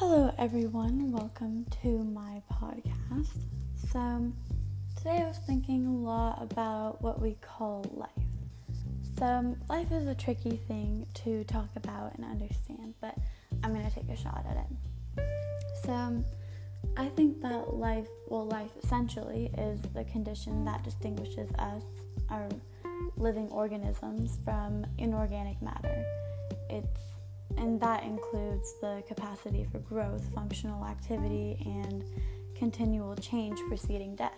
Hello, everyone. Welcome to my podcast. So, today I was thinking a lot about what we call life. So, life is a tricky thing to talk about and understand, but I'm going to take a shot at it. So, I think that life, well, life essentially is the condition that distinguishes us, our living organisms, from inorganic matter. It's and that includes the capacity for growth, functional activity, and continual change preceding death.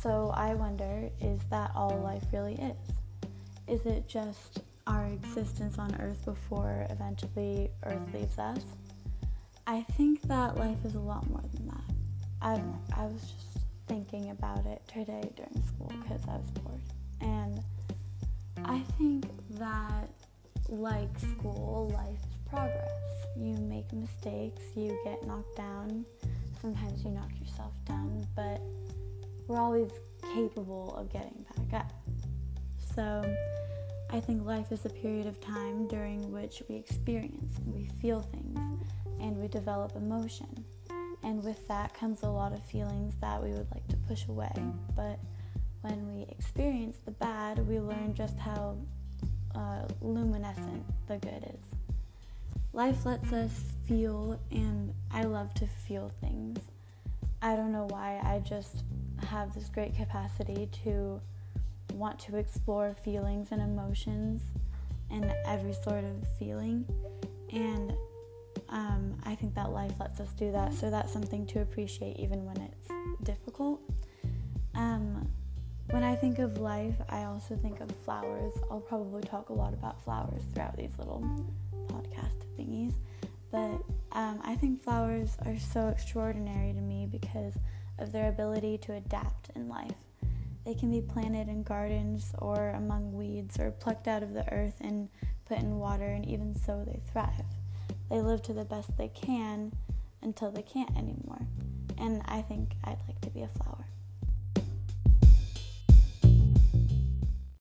So I wonder is that all life really is? Is it just our existence on Earth before eventually Earth leaves us? I think that life is a lot more than that. I. I was just thinking about it today during school because I was bored. And I think that like school, life is progress. You make mistakes, you get knocked down. Sometimes you knock yourself down, but we're always capable of getting back up. So, I think life is a period of time during which we experience we feel things and we develop emotion. And with that comes a lot of feelings that we would like to push away. But when we experience the bad, we learn just how uh, luminescent the good is. Life lets us feel, and I love to feel things. I don't know why, I just have this great capacity to want to explore feelings and emotions and every sort of feeling. And um, I think that life lets us do that, so that's something to appreciate even when it's difficult. Um, think of life, I also think of flowers. I'll probably talk a lot about flowers throughout these little podcast thingies. But um, I think flowers are so extraordinary to me because of their ability to adapt in life. They can be planted in gardens or among weeds or plucked out of the earth and put in water, and even so, they thrive. They live to the best they can until they can't anymore. And I think I'd like to be a flower.